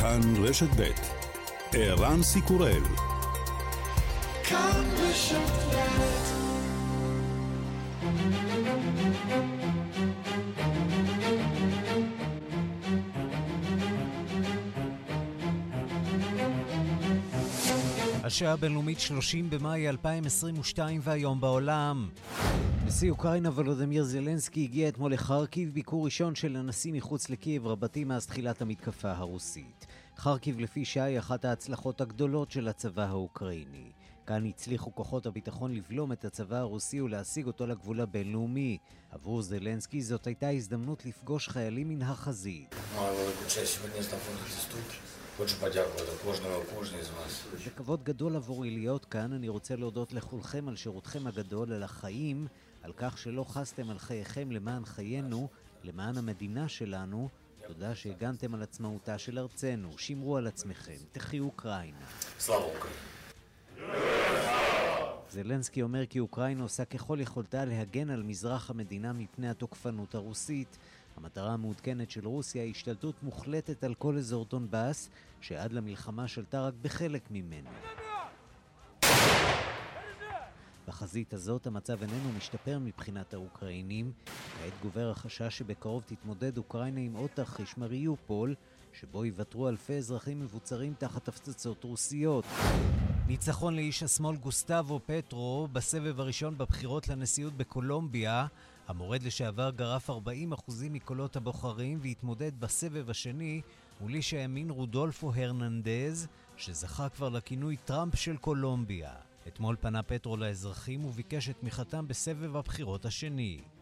כאן רשת ב' ערן סיקורל כאן רשת השעה הבינלאומית 30 במאי 2022 והיום בעולם. נשיא אוקראינה ולודמיר זלנסקי הגיע אתמול לחרקיב, ביקור ראשון של הנשיא מחוץ לקייב רבתי מאז תחילת המתקפה הרוסית. חרקיב לפי שעה היא אחת ההצלחות הגדולות של הצבא האוקראיני. כאן הצליחו כוחות הביטחון לבלום את הצבא הרוסי ולהשיג אותו לגבול הבינלאומי. עבור זלנסקי זאת הייתה הזדמנות לפגוש חיילים מן החזית. זה כבוד גדול עבורי להיות כאן. אני רוצה להודות לכולכם על שירותכם הגדול, על החיים, על כך שלא חסתם על חייכם למען חיינו, למען המדינה שלנו. תודה שהגנתם על עצמאותה של ארצנו. שמרו על עצמכם. תחיו אוקראינה. סלאב זלנסקי אומר כי אוקראינה עושה ככל יכולתה להגן על מזרח המדינה מפני התוקפנות הרוסית. המטרה המעודכנת של רוסיה היא השתלטות מוחלטת על כל אזור דונבאס, שעד למלחמה שלטה רק בחלק ממנו. בחזית הזאת המצב איננו משתפר מבחינת האוקראינים. כעת גובר החשש שבקרוב תתמודד אוקראינה עם עוד תרחיש מריופול, שבו יוותרו אלפי אזרחים מבוצרים תחת הפצצות רוסיות. ניצחון לאיש השמאל גוסטבו פטרו בסבב הראשון בבחירות לנשיאות בקולומביה. המורד לשעבר גרף 40% מקולות הבוחרים והתמודד בסבב השני מול איש הימין רודולפו הרננדז, שזכה כבר לכינוי טראמפ של קולומביה. אתמול פנה פטרו לאזרחים וביקש את תמיכתם בסבב הבחירות השני.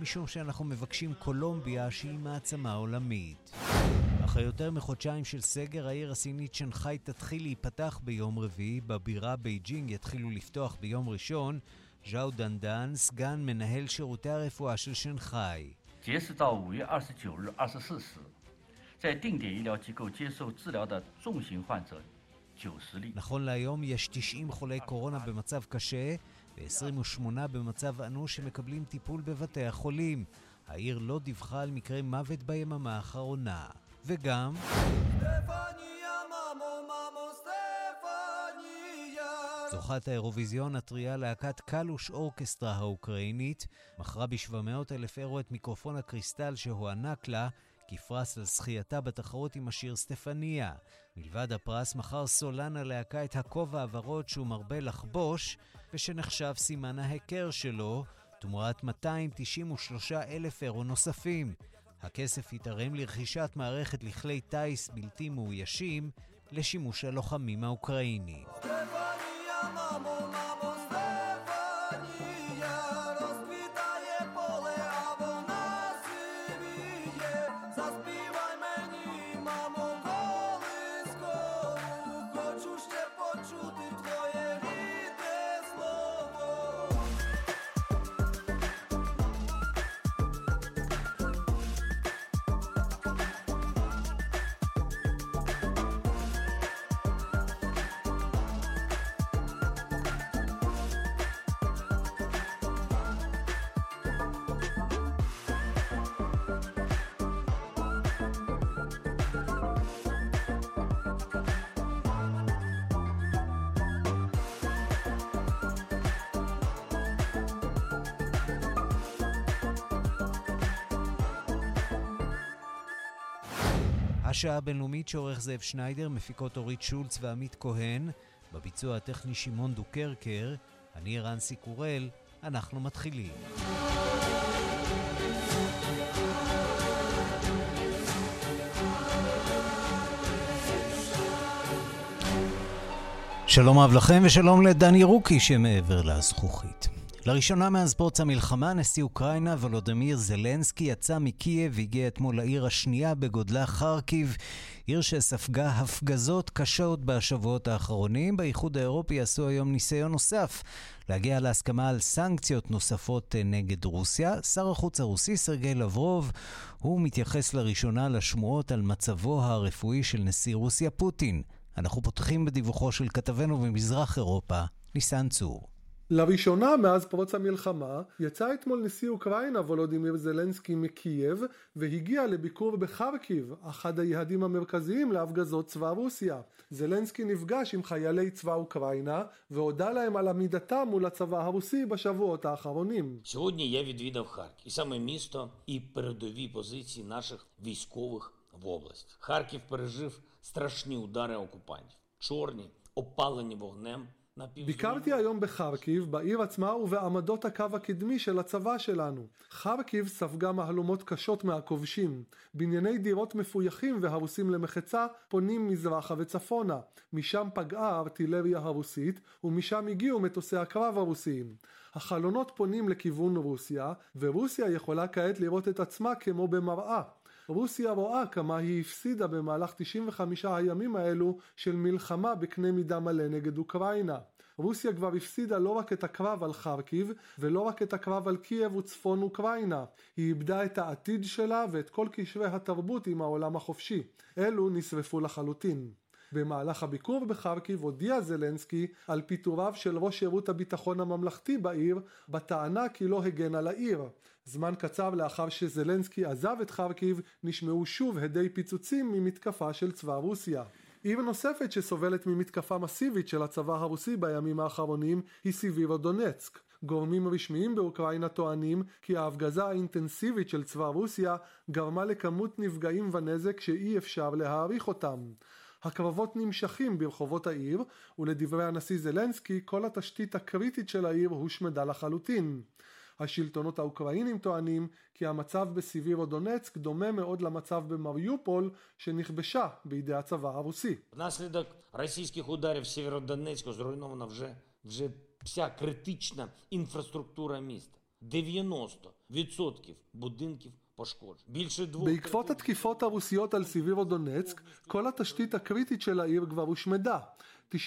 משום שאנחנו מבקשים קולומביה שהיא מעצמה עולמית. אחרי יותר מחודשיים של סגר, העיר הסינית שנגחאי תתחיל להיפתח ביום רביעי, בבירה בייג'ינג יתחילו לפתוח ביום ראשון. ז'או דנדן, סגן מנהל שירותי הרפואה של שנגחאי. 截止到五月二十九日二十四时，在定点医疗机构接受治疗的重型患者 נכון להיום יש 90 חולי קורונה במצב קשה ו-28 במצב אנוש שמקבלים טיפול בבתי החולים. העיר לא דיווחה על מקרי מוות ביממה האחרונה. וגם... זוכת האירוויזיון הטריה להקת קלוש אורקסטרה האוקראינית, מכרה ב-700 אלף אירו את מיקרופון הקריסטל שהוענק לה כפרס על זכייתה בתחרות עם השיר סטפניה. מלבד הפרס מכר סולן הלהקה את הכובע הוורוד שהוא מרבה לחבוש, ושנחשב סימן ההיכר שלו, תמורת 293 אלף אירו נוספים. הכסף יתרם לרכישת מערכת לכלי טיס בלתי מאוישים לשימוש הלוחמים האוקראינים. השעה הבינלאומית שעורך זאב שניידר, מפיקות אורית שולץ ועמית כהן, בביצוע הטכני שמעון דוקרקר, אני רנסי קורל, אנחנו מתחילים. שלום רב לכם ושלום לדני רוקי שמעבר לזכוכית. לראשונה מאז פרוץ המלחמה, נשיא אוקראינה וולודמיר זלנסקי יצא מקייב והגיע אתמול לעיר השנייה בגודלה חרקיב. עיר שספגה הפגזות קשות בשבועות האחרונים. באיחוד האירופי עשו היום ניסיון נוסף להגיע להסכמה על סנקציות נוספות נגד רוסיה. שר החוץ הרוסי סרגי לברוב, הוא מתייחס לראשונה לשמועות על מצבו הרפואי של נשיא רוסיה פוטין. אנחנו פותחים בדיווחו של כתבנו במזרח אירופה, ניסן צור. לראשונה מאז פרוץ המלחמה יצא אתמול נשיא אוקראינה וולודימיר זלנסקי מקייב והגיע לביקור בחרקיב, אחד היעדים המרכזיים להפגזות צבא רוסיה. זלנסקי נפגש עם חיילי צבא אוקראינה והודה להם על עמידתם מול הצבא הרוסי בשבועות האחרונים. Сьогодні я відвідав Харків, і саме місто і передові позиції наших військових в області. Харків пережив страшні удари окупантів, чорні, опалені вогнем. ביקרתי היום בחרקיב, בעיר עצמה ובעמדות הקו הקדמי של הצבא שלנו. חרקיב ספגה מהלומות קשות מהכובשים. בנייני דירות מפויחים והרוסים למחצה פונים מזרחה וצפונה. משם פגעה הארטילריה הרוסית ומשם הגיעו מטוסי הקרב הרוסיים. החלונות פונים לכיוון רוסיה ורוסיה יכולה כעת לראות את עצמה כמו במראה. רוסיה רואה כמה היא הפסידה במהלך 95 הימים האלו של מלחמה בקנה מידה מלא נגד אוקראינה. רוסיה כבר הפסידה לא רק את הקרב על חרקיב ולא רק את הקרב על קייב וצפון אוקראינה, היא איבדה את העתיד שלה ואת כל קשרי התרבות עם העולם החופשי. אלו נשרפו לחלוטין. במהלך הביקור בחרקיב הודיע זלנסקי על פיטוריו של ראש שירות הביטחון הממלכתי בעיר בטענה כי לא הגן על העיר. זמן קצר לאחר שזלנסקי עזב את חרקיב נשמעו שוב הדי פיצוצים ממתקפה של צבא רוסיה. עיר נוספת שסובלת ממתקפה מסיבית של הצבא הרוסי בימים האחרונים היא סיבירו-דונצק. גורמים רשמיים באוקראינה טוענים כי ההפגזה האינטנסיבית של צבא רוסיה גרמה לכמות נפגעים ונזק שאי אפשר להעריך אותם. הקרבות נמשכים ברחובות העיר, ולדברי הנשיא זלנסקי, כל התשתית הקריטית של העיר הושמדה לחלוטין. השלטונות האוקראינים טוענים כי המצב בסיבירו דונצק דומה מאוד למצב במריופול שנכבשה בידי הצבא הרוסי. Внаслідок російських ударів Сєвєродонецьку зруйнована вже, вже вся критична інфраструктура міста. 90% будинків בעקבות התקיפות הרוסיות על סיבירו דונצק, כל התשתית הקריטית של העיר כבר הושמדה. 90%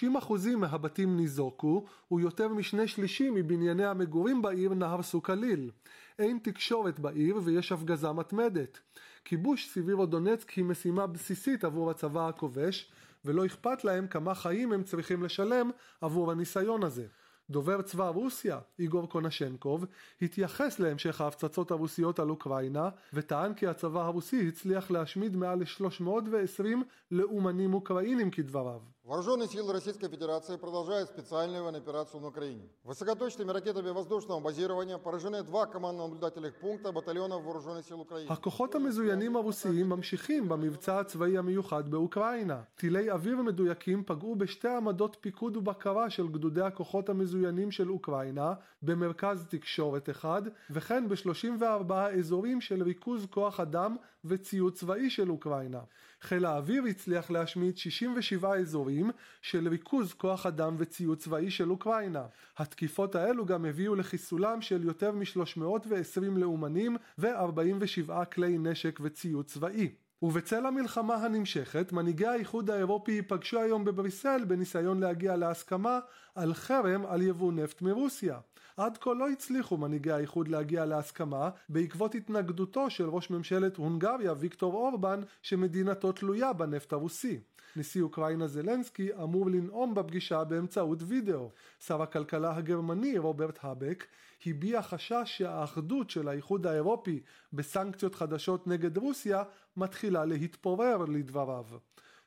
מהבתים ניזוקו, ויותר משני שלישים מבנייני המגורים בעיר נהרסו כליל. אין תקשורת בעיר ויש הפגזה מתמדת. כיבוש סיבירו דונצק היא משימה בסיסית עבור הצבא הכובש, ולא אכפת להם כמה חיים הם צריכים לשלם עבור הניסיון הזה. דובר צבא רוסיה, איגור קונשנקוב, התייחס להמשך ההפצצות הרוסיות על אוקראינה, וטען כי הצבא הרוסי הצליח להשמיד מעל ל-320 לאומנים אוקראינים כדבריו. Вооруженные силы Российской Федерации продолжают специальную военную операцию на Украине. Высокоточными ракетами воздушного базирования поражены два командно-наблюдательных пункта батальонов Вооруженных сил Украины. הכוחות המזוינים הרוסיים ממשיכים במבצע הצבאי המיוחד באוקראינה. טילי אוויר מדויקים פגעו בשתי עמדות פיקוד ובקרה של גדודי הכוחות המזוינים של אוקראינה, במרכז תקשורת אחד, וכן ב-34 אזורים של ריכוז כוח אדם וציוד צבאי של אוקראינה. חיל האוויר הצליח להשמיד 67 אזורים של ריכוז כוח אדם וציוד צבאי של אוקראינה. התקיפות האלו גם הביאו לחיסולם של יותר מ-320 לאומנים ו-47 כלי נשק וציוד צבאי. ובצל המלחמה הנמשכת, מנהיגי האיחוד האירופי ייפגשו היום בבריסל בניסיון להגיע להסכמה על חרם על יבוא נפט מרוסיה. עד כה לא הצליחו מנהיגי האיחוד להגיע להסכמה בעקבות התנגדותו של ראש ממשלת הונגריה ויקטור אורבן שמדינתו תלויה בנפט הרוסי. נשיא אוקראינה זלנסקי אמור לנאום בפגישה באמצעות וידאו. שר הכלכלה הגרמני רוברט האבק הביע חשש שהאחדות של האיחוד האירופי בסנקציות חדשות נגד רוסיה מתחילה להתפורר לדבריו.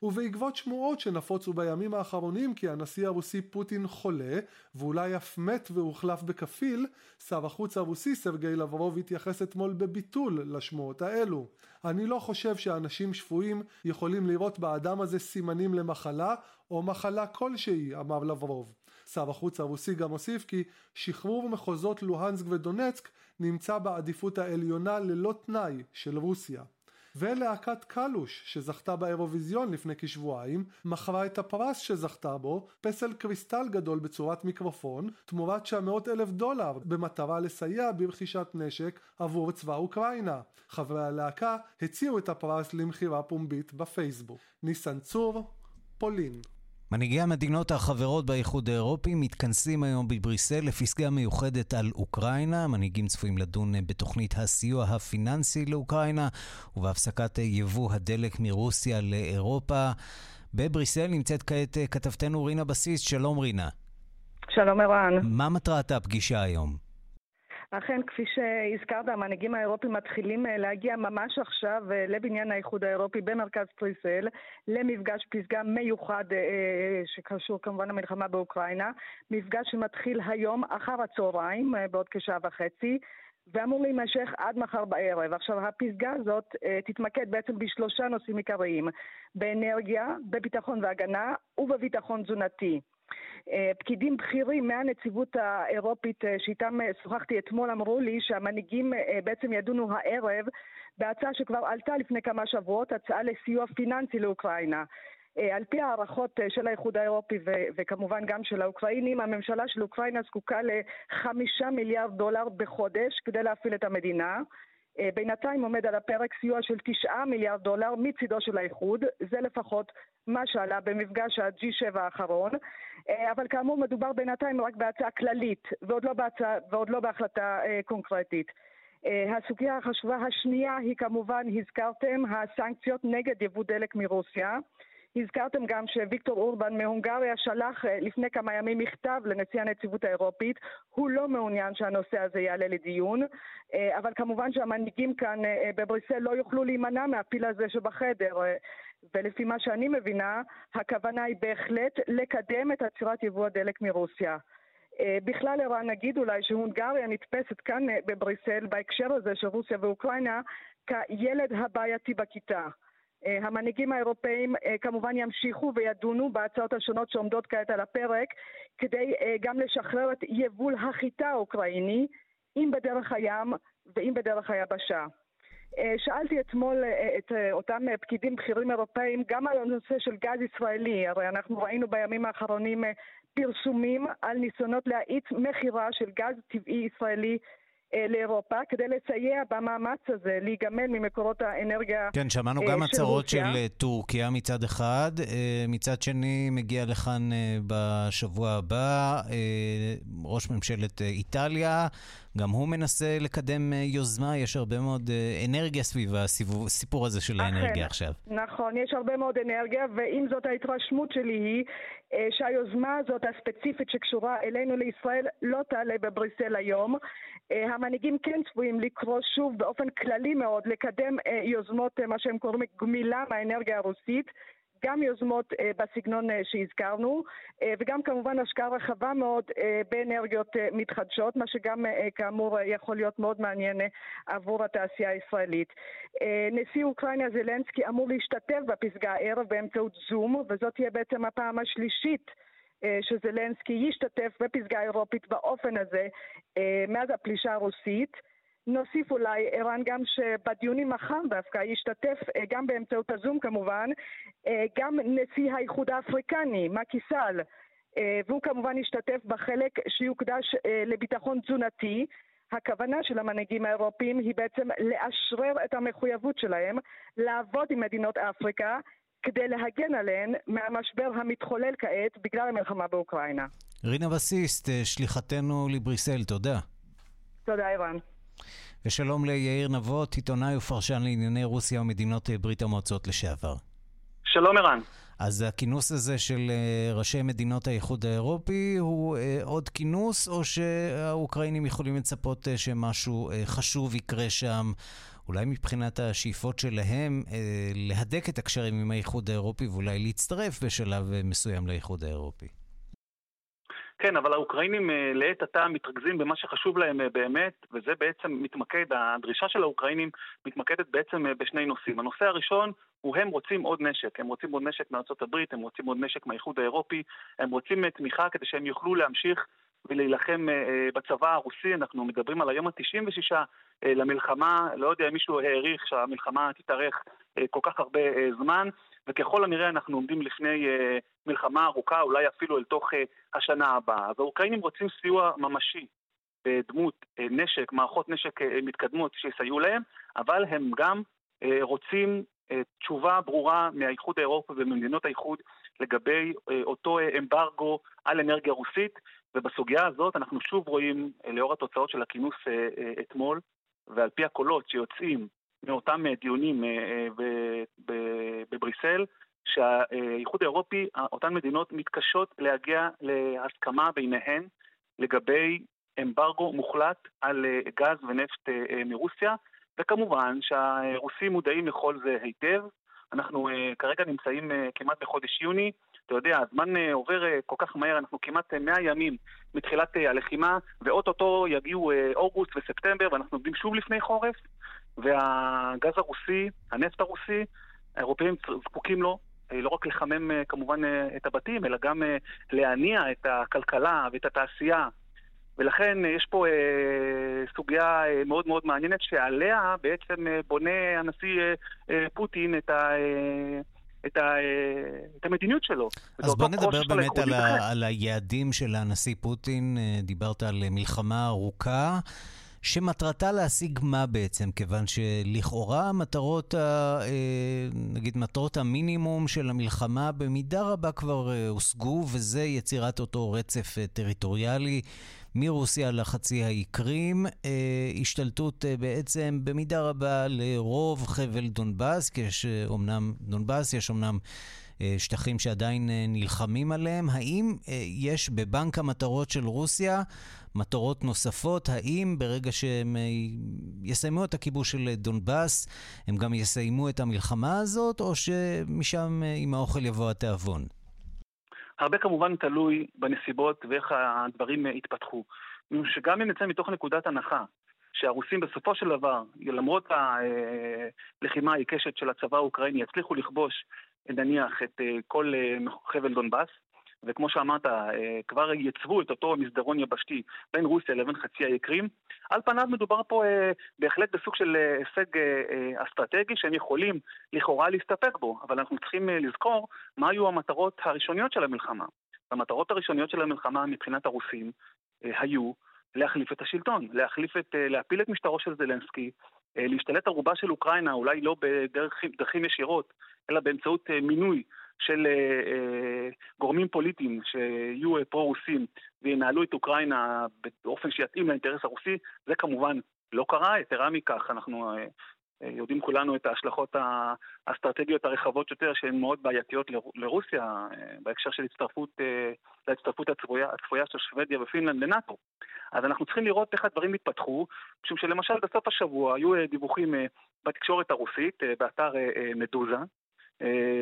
ובעקבות שמועות שנפוצו בימים האחרונים כי הנשיא הרוסי פוטין חולה ואולי אף מת והוחלף בכפיל, שר החוץ הרוסי סרגי לברוב התייחס אתמול בביטול לשמועות האלו. אני לא חושב שאנשים שפויים יכולים לראות באדם הזה סימנים למחלה או מחלה כלשהי, אמר לברוב. שר החוץ הרוסי גם הוסיף כי שחרור מחוזות לוהנסק ודונצק נמצא בעדיפות העליונה ללא תנאי של רוסיה. ולהקת קלוש שזכתה באירוויזיון לפני כשבועיים מכרה את הפרס שזכתה בו פסל קריסטל גדול בצורת מיקרופון תמורת 900 אלף דולר במטרה לסייע ברכישת נשק עבור צבא אוקראינה. חברי הלהקה הציעו את הפרס למכירה פומבית בפייסבוק. ניסן צור, פולין מנהיגי המדינות החברות באיחוד האירופי מתכנסים היום בבריסל לפסגה מיוחדת על אוקראינה. המנהיגים צפויים לדון בתוכנית הסיוע הפיננסי לאוקראינה ובהפסקת יבוא הדלק מרוסיה לאירופה. בבריסל נמצאת כעת כתבתנו רינה בסיס. שלום רינה. שלום ערן. מה מטרת הפגישה היום? אכן, כפי שהזכרת, המנהיגים האירופים מתחילים אה, להגיע ממש עכשיו אה, לבניין האיחוד האירופי במרכז פריסל, למפגש פסגה מיוחד אה, שקשור כמובן למלחמה באוקראינה, מפגש שמתחיל היום אחר הצהריים, בעוד כשעה וחצי. ואמור להימשך עד מחר בערב. עכשיו, הפסגה הזאת תתמקד בעצם בשלושה נושאים עיקריים: באנרגיה, בביטחון והגנה ובביטחון תזונתי. אה, פקידים בכירים מהנציבות האירופית אה, שאיתם אה, שוחחתי אתמול אמרו לי שהמנהיגים בעצם ידונו הערב בהצעה שכבר עלתה לפני כמה שבועות, הצעה לסיוע פיננסי לאוקראינה. על פי הערכות של האיחוד האירופי ו- וכמובן גם של האוקראינים, הממשלה של אוקראינה זקוקה לחמישה מיליארד דולר בחודש כדי להפעיל את המדינה. בינתיים עומד על הפרק סיוע של תשעה מיליארד דולר מצידו של האיחוד, זה לפחות מה שעלה במפגש ה-G7 האחרון. אה, אבל כאמור מדובר בינתיים רק בהצעה כללית ועוד לא, בהצעה, ועוד לא בהחלטה אה, קונקרטית. אה, הסוגיה החשובה השנייה היא כמובן, הזכרתם, הסנקציות נגד יבוא דלק מרוסיה. הזכרתם גם שוויקטור אורבן מהונגריה שלח לפני כמה ימים מכתב לנשיא הנציבות האירופית. הוא לא מעוניין שהנושא הזה יעלה לדיון, אבל כמובן שהמנהיגים כאן בבריסל לא יוכלו להימנע מהפיל הזה שבחדר. ולפי מה שאני מבינה, הכוונה היא בהחלט לקדם את עצירת יבוא הדלק מרוסיה. אה, בכלל ערן נגיד אולי שהונגריה נתפסת כאן אה, בבריסל בהקשר הזה של רוסיה ואוקראינה כילד הבעייתי בכיתה. אה, המנהיגים האירופאים כמובן ימשיכו וידונו בהצעות השונות שעומדות כעת על הפרק כדי גם לשחרר את יבול החיטה האוקראיני, אם בדרך הים ואם בדרך היבשה. אה, שאלתי אתמול אה, את אה, אותם פקידים בכירים אירופאים גם על הנושא של גז ישראלי, הרי אנחנו ראינו בימים האחרונים פרסומים על ניסיונות להאיץ מכירה של גז טבעי ישראלי לאירופה כדי לסייע במאמץ הזה להיגמל ממקורות האנרגיה כן, שמענו גם הצהרות של טורקיה מצד אחד, מצד שני מגיע לכאן בשבוע הבא ראש ממשלת איטליה גם הוא מנסה לקדם אה, יוזמה, יש הרבה מאוד אה, אנרגיה סביב הסיפור הזה של האנרגיה עכשיו. נכון, יש הרבה מאוד אנרגיה, ועם זאת ההתרשמות שלי היא אה, שהיוזמה הזאת הספציפית שקשורה אלינו לישראל לא תעלה בבריסל היום. המנהיגים כן צפויים לקרוא שוב באופן כללי מאוד לקדם יוזמות, מה שהם קוראים גמילה מהאנרגיה הרוסית. גם יוזמות אה, בסגנון אה, שהזכרנו, אה, וגם כמובן השקעה רחבה מאוד באנרגיות מתחדשות, מה שגם כאמור יכול להיות מאוד מעניין עבור התעשייה הישראלית. נשיא אוקראינה זלנסקי אמור להשתתף בפסגה הערב באמצעות זום, וזאת תהיה בעצם הפעם השלישית שזלנסקי ישתתף בפסגה האירופית באופן הזה מאז הפלישה הרוסית. נוסיף אולי, ערן, גם שבדיונים מחר דווקא ישתתף, אה, גם באמצעות הזום כמובן, אה, גם נשיא האיחוד האפריקני, מקי אה, והוא כמובן ישתתף בחלק שיוקדש לביטחון תזונתי. הכוונה של המנהיגים האירופיים היא בעצם לאשרר את המחויבות שלהם לעבוד עם מדינות אפריקה כדי להגן עליהן מהמשבר המתחולל כעת בגלל המלחמה באוקראינה. רינה בסיסט, שליחתנו לבריסל, תודה. תודה, אירן. ושלום ליאיר נבות, עיתונאי ופרשן לענייני רוסיה ומדינות אה, ברית המועצות לשעבר. שלום ערן. אז הכינוס הזה של אה, ראשי מדינות האיחוד האירופי הוא אה, עוד כינוס, או שהאוקראינים יכולים לצפות שמשהו חשוב יקרה שם, אולי מבחינת השאיפות שלהם להדק את הקשרים עם האיחוד האירופי ואולי להצטרף בשלב מסוים לאיחוד האירופי? כן, אבל האוקראינים אה, לעת עתה מתרכזים במה שחשוב להם אה, באמת, וזה בעצם מתמקד, הדרישה של האוקראינים מתמקדת בעצם אה, בשני נושאים. הנושא הראשון הוא הם רוצים עוד נשק, הם רוצים עוד נשק מארצות הברית, הם רוצים עוד נשק מהאיחוד האירופי, הם רוצים תמיכה כדי שהם יוכלו להמשיך ולהילחם בצבא הרוסי, אנחנו מדברים על היום ה-96 למלחמה, לא יודע אם מישהו העריך שהמלחמה תתארך כל כך הרבה זמן, וככל הנראה אנחנו עומדים לפני מלחמה ארוכה, אולי אפילו אל תוך השנה הבאה. אז האוקראינים רוצים סיוע ממשי בדמות נשק, מערכות נשק מתקדמות שיסייעו להם, אבל הם גם רוצים תשובה ברורה מהאיחוד האירופי וממדינות האיחוד לגבי אותו אמברגו על אנרגיה רוסית, ובסוגיה הזאת אנחנו שוב רואים, לאור התוצאות של הכינוס אתמול, ועל פי הקולות שיוצאים מאותם דיונים בבריסל, שהאיחוד האירופי, אותן מדינות מתקשות להגיע להסכמה ביניהן לגבי אמברגו מוחלט על גז ונפט מרוסיה, וכמובן שהרוסים מודעים לכל זה היטב. אנחנו כרגע נמצאים כמעט בחודש יוני, אתה יודע, הזמן עובר כל כך מהר, אנחנו כמעט 100 ימים מתחילת הלחימה, ואו-טו-טו יגיעו אוגוסט וספטמבר, ואנחנו עומדים שוב לפני חורף, והגז הרוסי, הנפט הרוסי, האירופאים זקוקים לו, לא רק לחמם כמובן את הבתים, אלא גם להניע את הכלכלה ואת התעשייה. ולכן יש פה אה, סוגיה מאוד מאוד מעניינת שעליה בעצם בונה הנשיא אה, פוטין את ה... אה, את, ה, את המדיניות שלו. אז בוא נדבר באמת על, ה, על היעדים של הנשיא פוטין. דיברת על מלחמה ארוכה. שמטרתה להשיג מה בעצם? כיוון שלכאורה מטרות, ה, נגיד מטרות המינימום של המלחמה במידה רבה כבר הושגו, וזה יצירת אותו רצף טריטוריאלי מרוסיה לחצי האי קרים, אה, השתלטות אה, בעצם במידה רבה לרוב חבל דונבאס, כי יש אומנם, דונבאס יש אומנם אה, שטחים שעדיין אה, נלחמים עליהם. האם אה, יש בבנק המטרות של רוסיה מטרות נוספות? האם ברגע שהם אה, יסיימו את הכיבוש של דונבאס, הם גם יסיימו את המלחמה הזאת, או שמשם אה, עם האוכל יבוא התיאבון? הרבה כמובן תלוי בנסיבות ואיך הדברים יתפתחו. שגם אם נצא מתוך נקודת הנחה שהרוסים בסופו של דבר, למרות הלחימה העיקשת של הצבא האוקראיני, יצליחו לכבוש נניח את כל חבל דונבאס, וכמו שאמרת, כבר ייצבו את אותו מסדרון יבשתי בין רוסיה לבין חצי האי קרים. על פניו מדובר פה בהחלט בסוג של הישג אסטרטגי שהם יכולים לכאורה להסתפק בו, אבל אנחנו צריכים לזכור מה היו המטרות הראשוניות של המלחמה. המטרות הראשוניות של המלחמה מבחינת הרוסים היו להחליף את השלטון, להחליף את, להפיל את משטרו של זלנסקי, להשתלט ערובה של אוקראינה, אולי לא בדרכים ישירות, אלא באמצעות מינוי של אה, גורמים פוליטיים שיהיו פרו-רוסים וינהלו את אוקראינה באופן שיתאים לאינטרס הרוסי, זה כמובן לא קרה, יתרה מכך, אנחנו אה, יודעים כולנו את ההשלכות האסטרטגיות הרחבות יותר שהן מאוד בעייתיות לרוסיה אה, בהקשר של הצטרפות, להצטרפות הצפויה, הצפויה של שוודיה ופינלנד לנאט"ו. אז אנחנו צריכים לראות איך הדברים התפתחו, משום שלמשל בסוף השבוע היו דיווחים בתקשורת הרוסית, באתר מדוזה,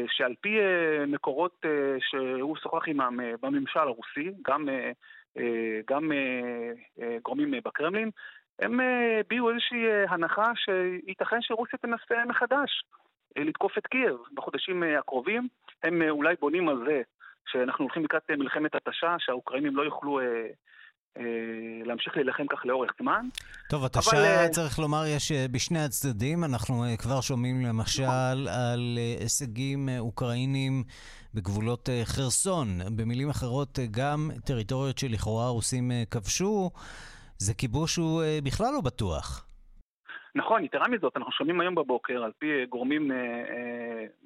שעל פי מקורות שהוא שוחח עמם בממשל הרוסי, גם, גם גורמים בקרמלין, הם הביעו איזושהי הנחה שייתכן שרוסיה תנסה מחדש לתקוף את קייב בחודשים הקרובים. הם אולי בונים על זה שאנחנו הולכים לקראת מלחמת התשה, שהאוקראינים לא יוכלו אה, להמשיך להילחם כך לאורך זמן. טוב, התשה, אבל... צריך לומר, יש אה, בשני הצדדים. אנחנו אה, כבר שומעים למשל על הישגים אוקראינים בגבולות חרסון. במילים אחרות, גם טריטוריות שלכאורה הרוסים כבשו, זה כיבוש שהוא בכלל לא בטוח. נכון, יתרה מזאת, אנחנו שומעים היום בבוקר, על פי גורמים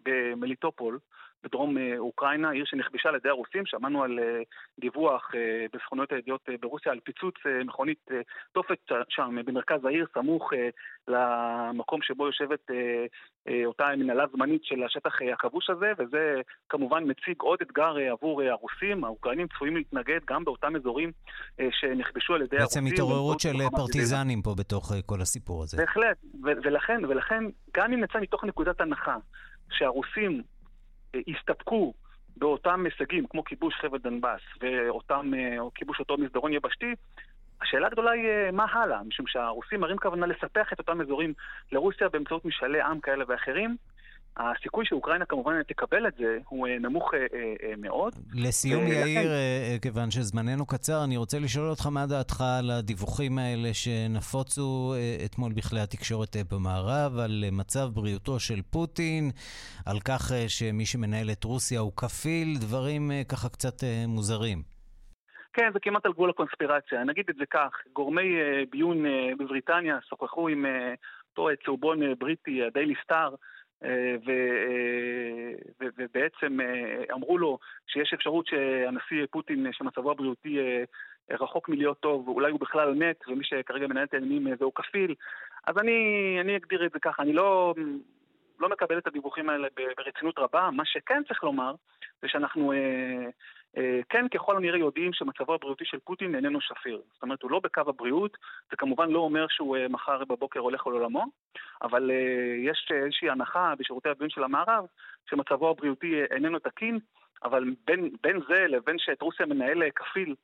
במליטופול, בדרום אה, אוקראינה, עיר שנכבשה על ידי הרוסים, שמענו על אה, דיווח אה, בסוכנויות הידיעות ברוסיה על פיצוץ מכונית תופת שם במרכז העיר, סמוך למקום שבו יושבת אותה מנהלה זמנית של השטח הכבוש הזה, וזה כמובן מציג עוד אתגר עבור הרוסים. האוקראינים צפויים להתנגד גם באותם אזורים שנכבשו על ידי בעצם הרוסים. בעצם התעוררות של פרטיזנים פה בתוך כל הסיפור הזה. בהחלט, ולכן, ולכן, גם אם נצא מתוך נקודת הנחה שהרוסים הסתפקו באותם הישגים, כמו כיבוש חבל דנבאס ואותם, אה, או כיבוש אותו מסדרון יבשתי, השאלה הגדולה היא אה, מה הלאה, משום שהרוסים מראים כוונה לספח את אותם אזורים לרוסיה באמצעות משאלי עם כאלה ואחרים. הסיכוי שאוקראינה כמובן תקבל את זה הוא נמוך מאוד. לסיום, יאיר, כיוון שזמננו קצר, אני רוצה לשאול אותך מה דעתך על הדיווחים האלה שנפוצו אתמול בכלי התקשורת במערב, על מצב בריאותו של פוטין, על כך שמי שמנהל את רוסיה הוא כפיל, דברים ככה קצת מוזרים. כן, זה כמעט על גבול הקונספירציה. נגיד את זה כך, גורמי ביון בבריטניה שוחחו עם אותו צהובון בריטי, הדיילי סטאר, אה, אה, ובעצם אה, אמרו לו שיש אפשרות שהנשיא פוטין, שמצבו הבריאותי רחוק מלהיות טוב, ואולי הוא בכלל מת, ומי שכרגע מנהל את העניינים זהו כפיל. אז אני, אני אגדיר את זה ככה, אני לא, לא מקבל את הדיווחים האלה ברצינות רבה. מה שכן צריך לומר, זה שאנחנו אה, כן ככל הנראה יודעים שמצבו הבריאותי של פוטין איננו שפיר. זאת אומרת, הוא לא בקו הבריאות, זה כמובן לא אומר שהוא אה, מחר בבוקר הולך לעולמו, אבל אה, יש איזושהי הנחה בשירותי הביון של המערב, שמצבו הבריאותי איננו תקין, אבל בין, בין זה לבין שאת רוסיה מנהל כפיל,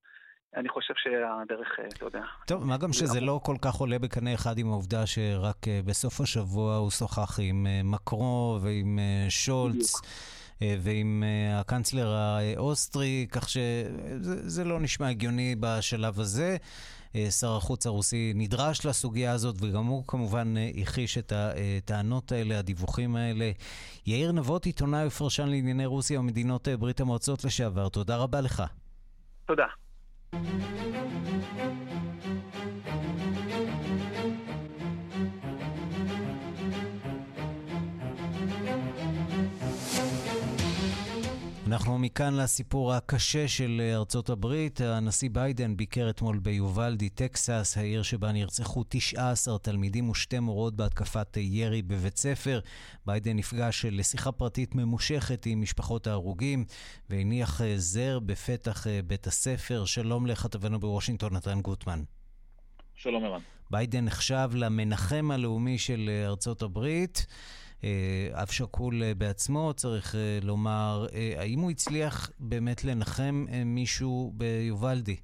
אני חושב שהדרך, אתה יודע... טוב, מה גם שזה לא כל כך עולה בקנה אחד עם העובדה שרק בסוף השבוע הוא שוחח עם מקרון ועם שולץ. בדיוק. אה, ועם אה, הקנצלר האוסטרי, כך שזה לא נשמע הגיוני בשלב הזה. אה, שר החוץ הרוסי נדרש לסוגיה הזאת, וגם הוא כמובן הכחיש את הטענות האלה, הדיווחים האלה. יאיר נבות, עיתונאי ופרשן לענייני רוסיה ומדינות ברית המועצות לשעבר, תודה רבה לך. תודה. אנחנו מכאן לסיפור הקשה של ארצות הברית. הנשיא ביידן ביקר אתמול ביובלדי, טקסס, העיר שבה נרצחו 19 תלמידים ושתי מורות בהתקפת ירי בבית ספר. ביידן נפגש לשיחה פרטית ממושכת עם משפחות ההרוגים והניח זר בפתח בית הספר. שלום לכתבנו בוושינגטון, נתן גוטמן. שלום ערן. ביידן נחשב למנחם הלאומי של ארצות הברית. אה, אב שכול אה, בעצמו, צריך אה, לומר, האם הוא הצליח באמת לנחם מישהו ביובלדי?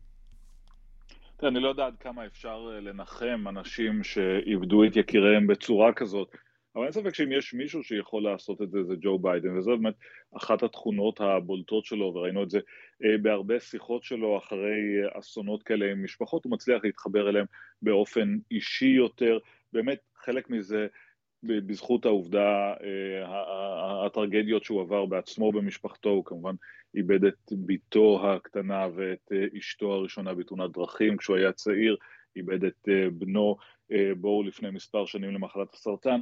אני לא יודע עד כמה אפשר לנחם אנשים שאיבדו את יקיריהם בצורה כזאת, אבל אין ספק שאם יש מישהו שיכול לעשות את זה, זה ג'ו ביידן, וזו באמת אחת התכונות הבולטות שלו, וראינו את זה בהרבה שיחות שלו אחרי אסונות כאלה עם משפחות, הוא מצליח להתחבר אליהם באופן אישי יותר, באמת חלק מזה בזכות העובדה, אה, הטרגדיות שהוא עבר בעצמו במשפחתו, הוא כמובן איבד את בתו הקטנה ואת אה, אשתו הראשונה בתאונת דרכים. כשהוא היה צעיר, איבד את אה, בנו בואו לפני מספר שנים למחלת הסרטן,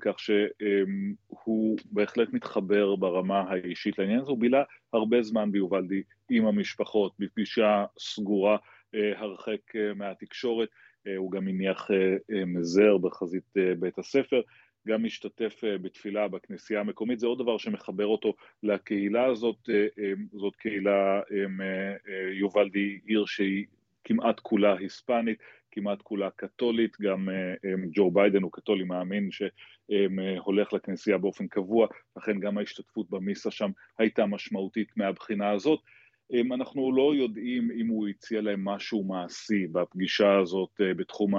כך שהוא בהחלט מתחבר ברמה האישית לעניין הזה, הוא בילה הרבה זמן ביובלדי עם המשפחות, בפגישה סגורה הרחק מהתקשורת, הוא גם הניח אה, אה, מזר בחזית בית הספר, גם השתתף בתפילה בכנסייה המקומית, זה עוד דבר שמחבר אותו לקהילה הזאת, זאת קהילה יובלדי עיר שהיא כמעט כולה היספנית, כמעט כולה קתולית, גם ג'ו ביידן הוא קתולי מאמין שהולך לכנסייה באופן קבוע, לכן גם ההשתתפות במיסה שם הייתה משמעותית מהבחינה הזאת. אנחנו לא יודעים אם הוא הציע להם משהו מעשי בפגישה הזאת אה, בתחום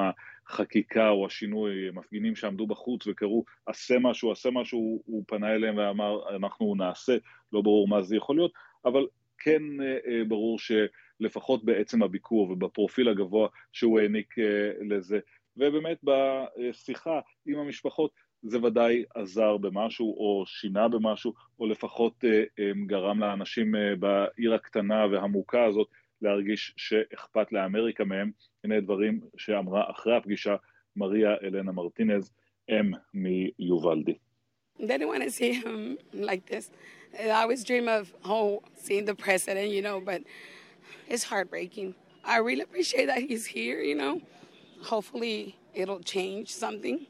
החקיקה או השינוי, מפגינים שעמדו בחוץ וקראו עשה משהו, עשה משהו, הוא פנה אליהם ואמר אנחנו נעשה, לא ברור מה זה יכול להיות, אבל כן אה, אה, ברור שלפחות בעצם הביקור ובפרופיל הגבוה שהוא העניק לזה, ובאמת בשיחה עם המשפחות זה ודאי עזר במשהו או שינה במשהו, או לפחות אה, אה, גרם לאנשים אה, בעיר הקטנה והמוכה הזאת להרגיש שאכפת לאמריקה מהם. הנה דברים שאמרה אחרי הפגישה מריה אלנה מרטינז, אם מיובלדי. Didn't want to see him like this. I always dream of oh, seeing the president, you know, but it's heartbreaking. I really appreciate that he's here, you know. Hopefully it'll change something.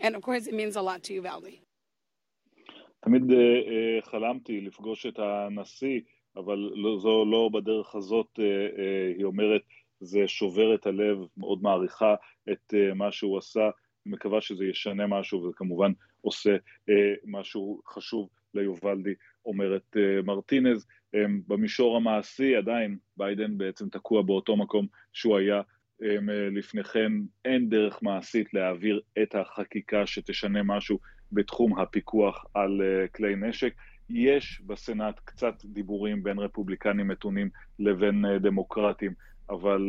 And of course it means a lot to you, Valdi. תמיד uh, חלמתי לפגוש את הנשיא, אבל לא, זו לא בדרך הזאת, uh, uh, היא אומרת, זה שובר את הלב, מאוד מעריכה את uh, מה שהוא עשה, מקווה שזה ישנה משהו, וזה כמובן עושה uh, משהו חשוב ליובלדי, אומרת uh, מרטינז. Um, במישור המעשי עדיין ביידן בעצם תקוע באותו מקום שהוא היה אה, לפני כן אין דרך מעשית להעביר את החקיקה שתשנה משהו בתחום הפיקוח על כלי נשק. יש בסנאט קצת דיבורים בין רפובליקנים מתונים לבין דמוקרטים, אבל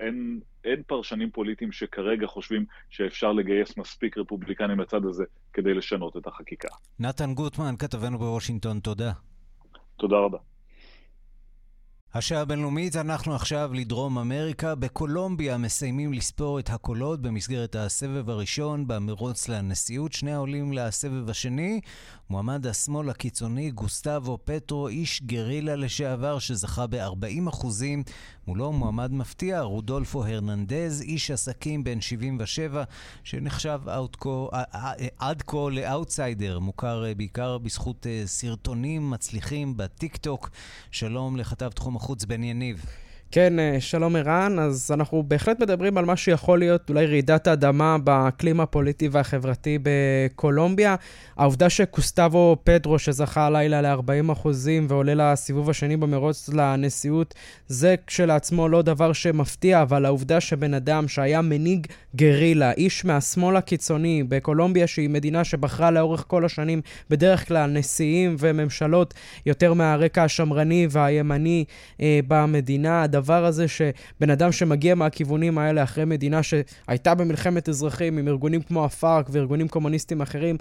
אין, אין פרשנים פוליטיים שכרגע חושבים שאפשר לגייס מספיק רפובליקנים לצד הזה כדי לשנות את החקיקה. נתן גוטמן, כתבנו בוושינגטון, תודה. תודה רבה. השעה הבינלאומית, אנחנו עכשיו לדרום אמריקה. בקולומביה מסיימים לספור את הקולות במסגרת הסבב הראשון במרוץ לנשיאות. שני העולים לסבב השני, מועמד השמאל הקיצוני גוסטבו פטרו, איש גרילה לשעבר שזכה ב-40 אחוזים. מולו מועמד מפתיע, רודולפו הרננדז, איש עסקים בן 77, שנחשב אאוטקו, עד כה לאאוטסיידר, מוכר בעיקר בזכות סרטונים מצליחים בטיק טוק. שלום לכתב תחום החוץ בן יניב. כן, אה, שלום ערן. אז אנחנו בהחלט מדברים על מה שיכול להיות אולי רעידת האדמה באקלים הפוליטי והחברתי בקולומביה. העובדה שקוסטבו פדרו, שזכה הלילה ל-40% ועולה לסיבוב השני במרוץ לנשיאות, זה כשלעצמו לא דבר שמפתיע, אבל העובדה שבן אדם שהיה מנהיג גרילה, איש מהשמאל הקיצוני בקולומביה, שהיא מדינה שבחרה לאורך כל השנים בדרך כלל נשיאים וממשלות יותר מהרקע השמרני והימני אה, במדינה, הדבר הזה שבן אדם שמגיע מהכיוונים האלה אחרי מדינה שהייתה במלחמת אזרחים עם ארגונים כמו הפארק וארגונים קומוניסטיים אחרים,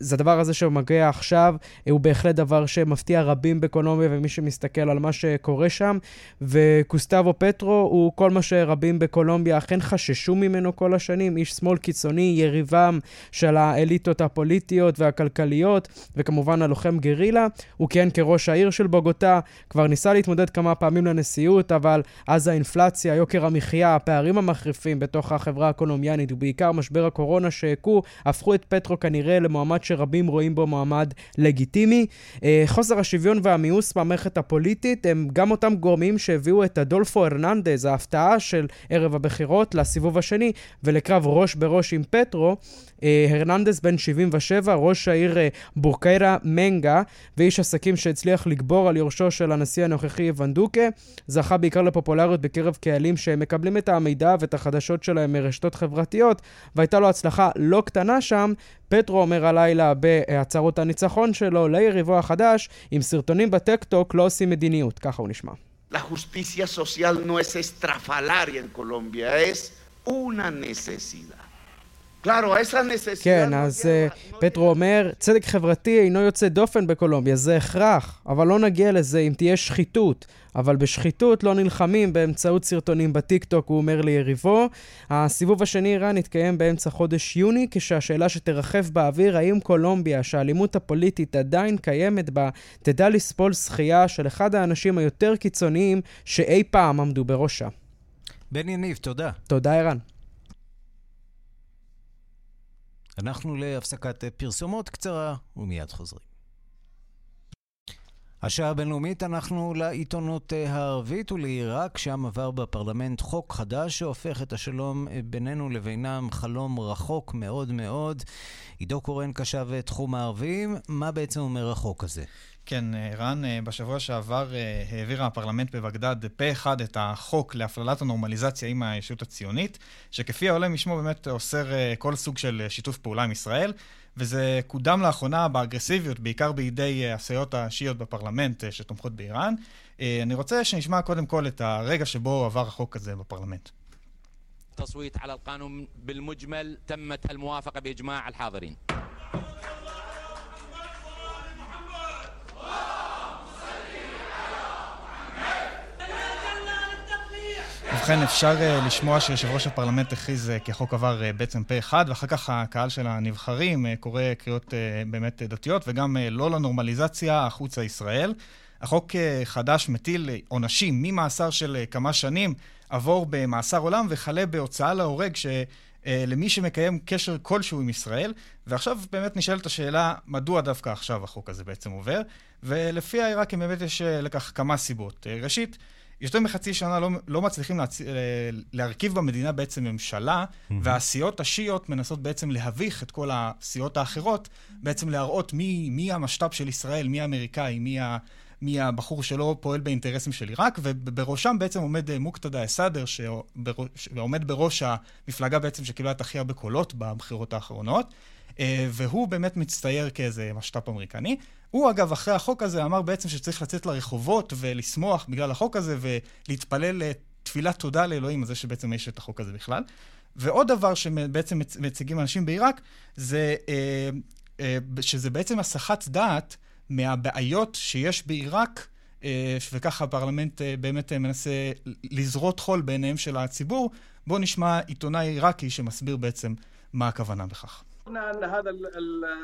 אז הדבר הזה שמגיע עכשיו הוא בהחלט דבר שמפתיע רבים בקולומביה ומי שמסתכל על מה שקורה שם. וקוסטבו פטרו הוא כל מה שרבים בקולומביה אכן חששו ממנו כל השנים, איש שמאל קיצוני, יריבם של האליטות הפוליטיות והכלכליות, וכמובן הלוחם גרילה. הוא כיהן כראש העיר של בוגוטה, כבר ניסה להתמודד כמה פעמים לנשיאות, אבל אז האינפלציה, יוקר המחיה, הפערים המחריפים בתוך החברה הקולומביאנית, ובעיקר משבר הקורונה שהכו, הפכו את פטרו כנראה למועמד שרבים רואים בו מועמד לגיטימי. אה, חוסר השוויון והמיאוס במערכת הפוליטית הם גם אותם גורמים שהביאו את אדולפו הרננדז, ההפתעה של ערב הבחירות, לסיבוב השני ולקרב ראש בראש עם פטרו. אה, הרננדס בן 77, ראש העיר אה, בורקיירה מנגה, ואיש עסקים שהצליח לגבור על יורשו של הנשיא הנוכחי ונדוקה, זכה בעיקר לפופולריות בקרב קהלים שמקבלים את המידע ואת החדשות שלהם מרשתות חברתיות, והייתה לו הצלחה לא קטנה שם. פטרו אומר הלילה בהצהרות הניצחון שלו ליריבו החדש, עם סרטונים בטקטוק לא עושים מדיניות, ככה הוא נשמע. La justicia social no es estrafalaria en Colombia, es una necesidad. כן, אז uh, פטרו אומר, צדק חברתי אינו יוצא דופן בקולומביה, זה הכרח, אבל לא נגיע לזה אם תהיה שחיתות. אבל בשחיתות לא נלחמים באמצעות סרטונים בטיקטוק, הוא אומר ליריבו. הסיבוב השני איראן יתקיים באמצע חודש יוני, כשהשאלה שתרחף באוויר, האם קולומביה, שהאלימות הפוליטית עדיין קיימת בה, תדע לסבול שחייה של אחד האנשים היותר קיצוניים שאי פעם עמדו בראשה. בן יניב, תודה. תודה, ערן. אנחנו להפסקת פרסומות קצרה ומיד חוזרים. השעה הבינלאומית אנחנו לעיתונות הערבית ולעיראק, שם עבר בפרלמנט חוק חדש שהופך את השלום בינינו לבינם חלום רחוק מאוד מאוד. עידו קורן קשב תחום הערבים, מה בעצם אומר החוק הזה? כן, רן, בשבוע שעבר העביר הפרלמנט בבגדד פה אחד את החוק להפללת הנורמליזציה עם הישות הציונית, שכפי העולה משמו באמת אוסר כל סוג של שיתוף פעולה עם ישראל, וזה קודם לאחרונה באגרסיביות, בעיקר בידי הסיעות השיעיות בפרלמנט שתומכות באיראן. אני רוצה שנשמע קודם כל את הרגע שבו עבר החוק הזה בפרלמנט. التصويت على القانون بالمجمل تمت الموافقة بإجماع الحاضرين ובכן, אפשר uh, לשמוע שיושב ראש הפרלמנט הכריז uh, כי החוק עבר uh, בעצם פה אחד, ואחר כך הקהל של הנבחרים uh, קורא קריאות uh, באמת דתיות, וגם uh, לא לנורמליזציה החוצה ישראל. החוק uh, חדש מטיל עונשים ממאסר של uh, כמה שנים, עבור במאסר עולם וכלה בהוצאה להורג, ש... למי שמקיים קשר כלשהו עם ישראל, ועכשיו באמת נשאלת השאלה, מדוע דווקא עכשיו החוק הזה בעצם עובר, ולפי העיראקים באמת יש לכך כמה סיבות. ראשית, יותר מחצי שנה לא, לא מצליחים להצ... להרכיב במדינה בעצם ממשלה, mm-hmm. והסיעות השיעיות מנסות בעצם להביך את כל הסיעות האחרות, בעצם להראות מי, מי המשת"פ של ישראל, מי האמריקאי, מי, ה... מי הבחור שלא פועל באינטרסים של עיראק, ובראשם בעצם עומד אה, מוקתדה א-סאדר, שעומד בראש המפלגה בעצם שקיבלה את הכי הרבה קולות בבחירות האחרונות. והוא באמת מצטייר כאיזה משת"פ אמריקני. הוא אגב, אחרי החוק הזה, אמר בעצם שצריך לצאת לרחובות ולשמוח בגלל החוק הזה ולהתפלל תפילת תודה לאלוהים על זה שבעצם יש את החוק הזה בכלל. ועוד דבר שבעצם מציגים אנשים בעיראק, זה אה, אה, שזה בעצם הסחת דעת מהבעיות שיש בעיראק, אה, וככה הפרלמנט אה, באמת אה, מנסה לזרות חול בעיניהם של הציבור. בואו נשמע עיתונאי עיראקי שמסביר בעצם מה הכוונה בכך. قلنا ان هذا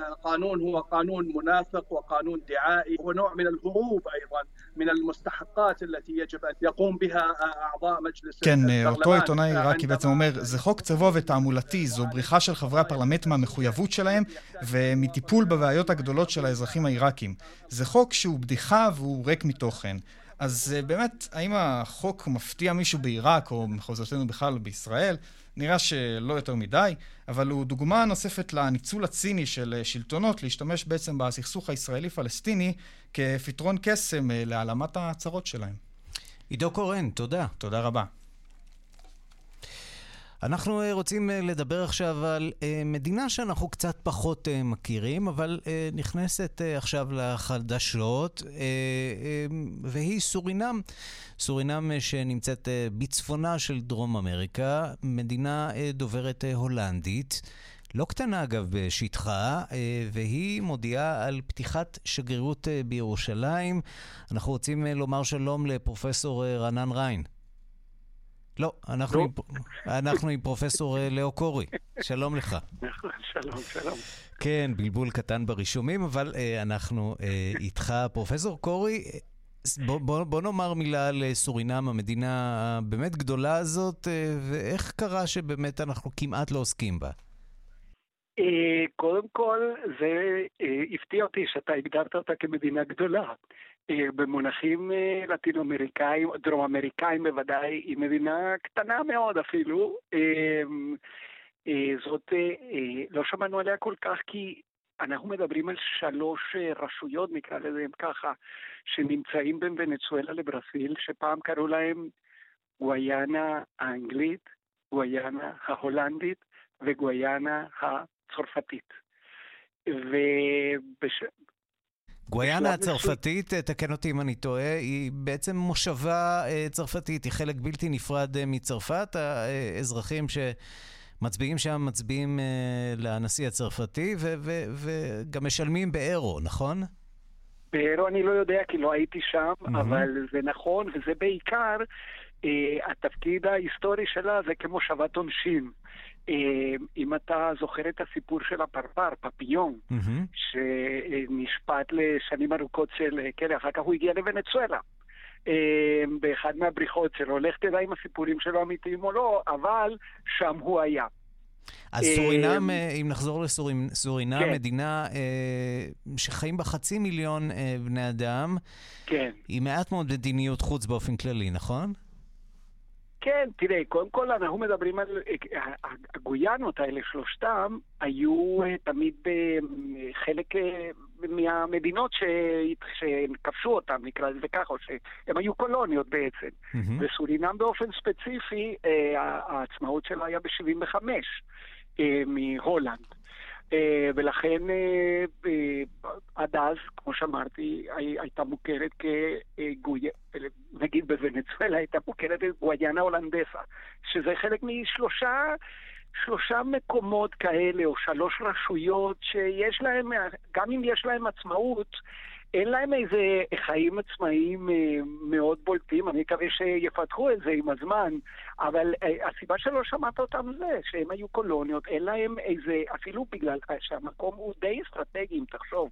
القانون هو قانون منافق وقانون دعائي ونوع من الهروب ايضا من المستحقات التي يجب ان يقوم بها اعضاء مجلس כן, אותו עיתונאי עיראקי בעצם אומר, זה חוק צבוע ותעמולתי, זו בריחה של חברי הפרלמנט מהמחויבות שלהם ומטיפול בבעיות הגדולות של האזרחים העיראקים. זה חוק שהוא בדיחה והוא ריק מתוכן. אז באמת, האם החוק מפתיע מישהו בעיראק, או מחוזותינו בכלל בישראל? נראה שלא יותר מדי, אבל הוא דוגמה נוספת לניצול הציני של שלטונות להשתמש בעצם בסכסוך הישראלי-פלסטיני כפתרון קסם להעלמת הצרות שלהם. עידו קורן, תודה. תודה רבה. אנחנו רוצים לדבר עכשיו על מדינה שאנחנו קצת פחות מכירים, אבל נכנסת עכשיו לחדשות, והיא סורינם. סורינם שנמצאת בצפונה של דרום אמריקה, מדינה דוברת הולנדית. לא קטנה אגב בשטחה, והיא מודיעה על פתיחת שגרירות בירושלים. אנחנו רוצים לומר שלום לפרופסור רנן ריין. לא, אנחנו, עם, אנחנו עם פרופסור לאו קורי. שלום לך. שלום, שלום. כן, בלבול קטן ברישומים, אבל אה, אנחנו אה, איתך. פרופסור קורי, בוא, בוא, בוא נאמר מילה על סורינם, המדינה הבאמת גדולה הזאת, אה, ואיך קרה שבאמת אנחנו כמעט לא עוסקים בה? קודם כל, זה הפתיע אותי שאתה הגדרת אותה כמדינה גדולה. במונחים לטינו-אמריקאים, דרום-אמריקאים בוודאי, היא מדינה קטנה מאוד אפילו. זאת, לא שמענו עליה כל כך כי אנחנו מדברים על שלוש רשויות, נקרא לזה ככה, שנמצאים בין ונצואלה לברסיל, שפעם קראו להם גוויאנה האנגלית, גוויאנה ההולנדית וגוויאנה הצרפתית. ובש... גוויאנה הצרפתית, תקן אותי אם אני טועה, היא בעצם מושבה צרפתית, היא חלק בלתי נפרד מצרפת. האזרחים שמצביעים שם מצביעים לנשיא הצרפתי וגם משלמים באירו, נכון? באירו אני לא יודע כי לא הייתי שם, mm-hmm. אבל זה נכון, וזה בעיקר, התפקיד ההיסטורי שלה זה כמושבת עונשין. אם אתה זוכר את הסיפור של הפרפר, פפיון. שנשפט לשנים ארוכות של כלא, אחר כך הוא הגיע לוונצואלה. באחד מהבריחות שלו, לך תדע אם הסיפורים שלו אמיתיים או לא, אבל שם הוא היה. אז סורינם, אם נחזור לסורינם, כן. מדינה שחיים בה חצי מיליון בני אדם, כן. היא מעט מאוד מדיניות חוץ באופן כללי, נכון? כן, תראה, קודם כל אנחנו מדברים על... הגויאנות האלה, שלושתם, היו תמיד חלק מהמדינות ש... שכבשו אותם, נקרא לזה ככה, או שהם היו קולוניות בעצם. Mm-hmm. וסורינם באופן ספציפי, העצמאות שלה היה ב-75 מהולנד. ולכן עד אז, כמו שאמרתי, הייתה מוכרת כגויה, נגיד בוונצואלה הייתה מוכרת כגויאנה הולנדסה, שזה חלק משלושה שלושה מקומות כאלה, או שלוש רשויות שיש להם, גם אם יש להם עצמאות, אין להם איזה חיים עצמאיים מאוד בולטים, אני מקווה שיפתחו את זה עם הזמן, אבל הסיבה שלא שמעת אותם זה שהם היו קולוניות, אין להם איזה, אפילו בגלל שהמקום הוא די אסטרטגי, אם תחשוב,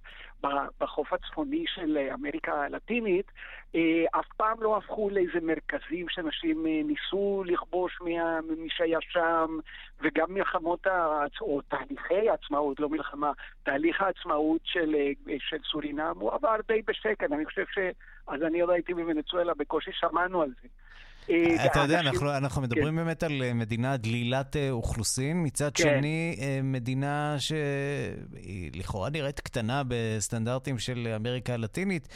בחוף הצפוני של אמריקה הלטינית, אף פעם לא הפכו לאיזה מרכזים שאנשים ניסו לכבוש ממי שהיה שם, וגם מלחמות, או תהליכי העצמאות, לא מלחמה, תהליך העצמאות של, של סורינם הוא עבר די בשקט, אני חושב ש... אז אני עוד הייתי בוונצואלה, בקושי שמענו על זה. אתה יודע, אנחנו, אנחנו מדברים כן. באמת על מדינה דלילת אוכלוסין, מצד כן. שני, מדינה שהיא לכאורה נראית קטנה בסטנדרטים של אמריקה הלטינית,